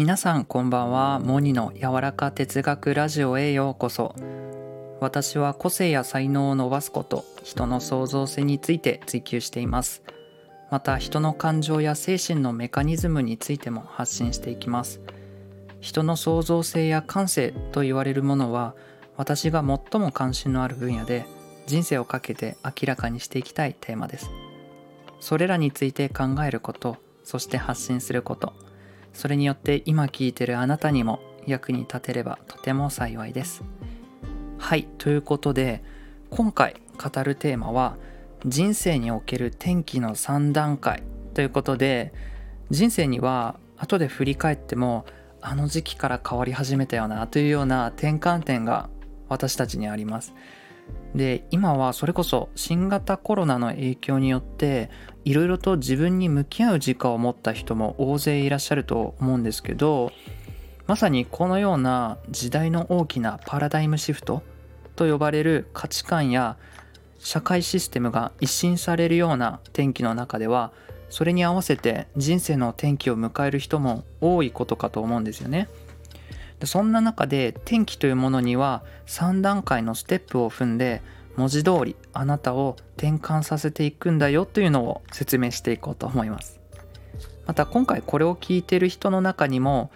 皆さんこんばんは。モニの柔らか哲学ラジオへようこそ。私は個性や才能を伸ばすこと人の創造性について追求しています。また人の感情や精神のメカニズムについても発信していきます。人の創造性や感性と言われるものは私が最も関心のある分野で人生をかけて明らかにしていきたいテーマです。それらについて考えることそして発信すること。それによって今聞いてるあなたにも役に立てればとても幸いです。はいということで今回語るテーマは人生における転機の3段階ということで人生には後で振り返ってもあの時期から変わり始めたよなというような転換点が私たちにあります。で今はそれこそ新型コロナの影響によっていろいろと自分に向き合う時間を持った人も大勢いらっしゃると思うんですけどまさにこのような時代の大きなパラダイムシフトと呼ばれる価値観や社会システムが一新されるような天気の中ではそれに合わせて人生の転機を迎える人も多いことかと思うんですよね。でそんな中で転機というものには3段階のステップを踏んで文字通りあなたを転換させていくんだよというのを説明していこうと思います。また今回これを聞いてる人の中にも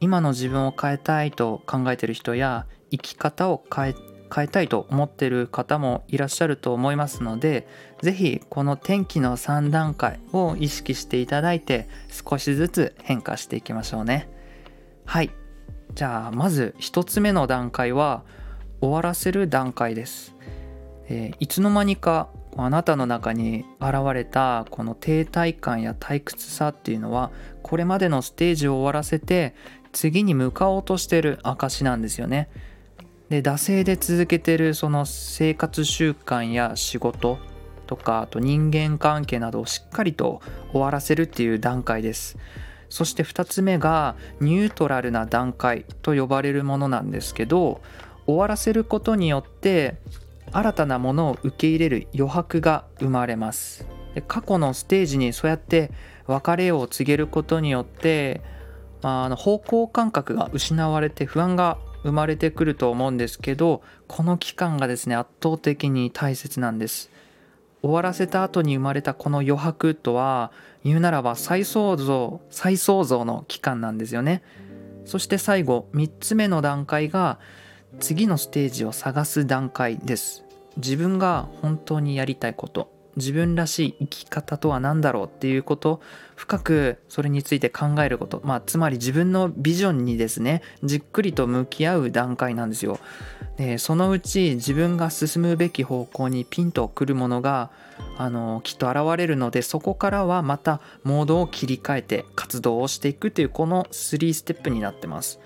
今の自分を変えたいと考えてる人や生き方を変え変えたいと思ってる方もいらっしゃると思いますので是非この天気の3段階を意識していただいて少しずつ変化していきましょうね。はい。じゃあまず1つ目の段階は終わらせる段階です、えー、いつの間にかあなたの中に現れたこの停滞感や退屈さっていうのはこれまでのステージを終わらせて次に向かおうとしてる証なんですよね。で惰性で続けてるその生活習慣や仕事とかあと人間関係などをしっかりと終わらせるっていう段階です。そして2つ目がニュートラルな段階と呼ばれるものなんですけど終わらせることによって新たなものを受け入れる余白が生まれます。過去のステージにそうやって別れを告げることによって、あの方向感覚が失われて不安が生まれてくると思うんですけどこの期間がですね圧倒的に大切なんです。終わらせた後に生まれたこの余白とは言うならば再創造再創造の期間なんですよね。そして最後3つ目の段階が次のステージを探す段階です。自分が本当にやりたいこと自分らしい生き方とは何だろうっていうこと深くそれについて考えること。まあつまり自分のビジョンにですねじっくりと向き合う段階なんですよ。でそのうち自分が進むべき方向にピンとくるものがあのきっと現れるのでそこからはまたモードを切り替えて活動をしていくというこの3ステップになってます。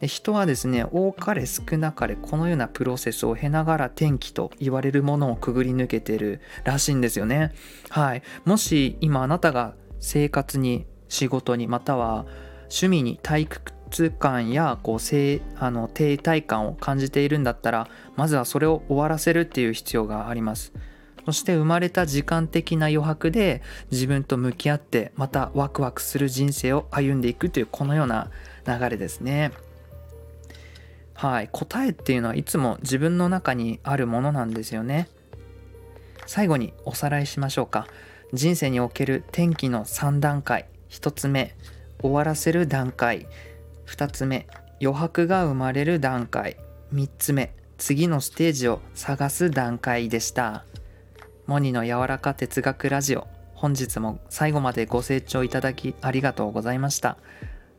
で人はですね多かれ少なかれこのようなプロセスを経ながら転機と言われるものをくぐり抜けてるらしいんですよね。はい。もし今あなたが生活に仕事にまたは趣味に退屈感やこう性あの停滞感を感じているんだったらまずはそれを終わらせるっていう必要がありますそして生まれた時間的な余白で自分と向き合ってまたワクワクする人生を歩んでいくというこのような流れですね。はい、答えっていうのはいつも自分の中にあるものなんですよね。最後におさらいしましょうか。人生における転機の3段階。1つ目、終わらせる段階。2つ目、余白が生まれる段階。3つ目、次のステージを探す段階でした。モニの柔らか哲学ラジオ。本日も最後までご清聴いただきありがとうございました。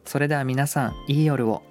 それでは皆さん、いい夜を。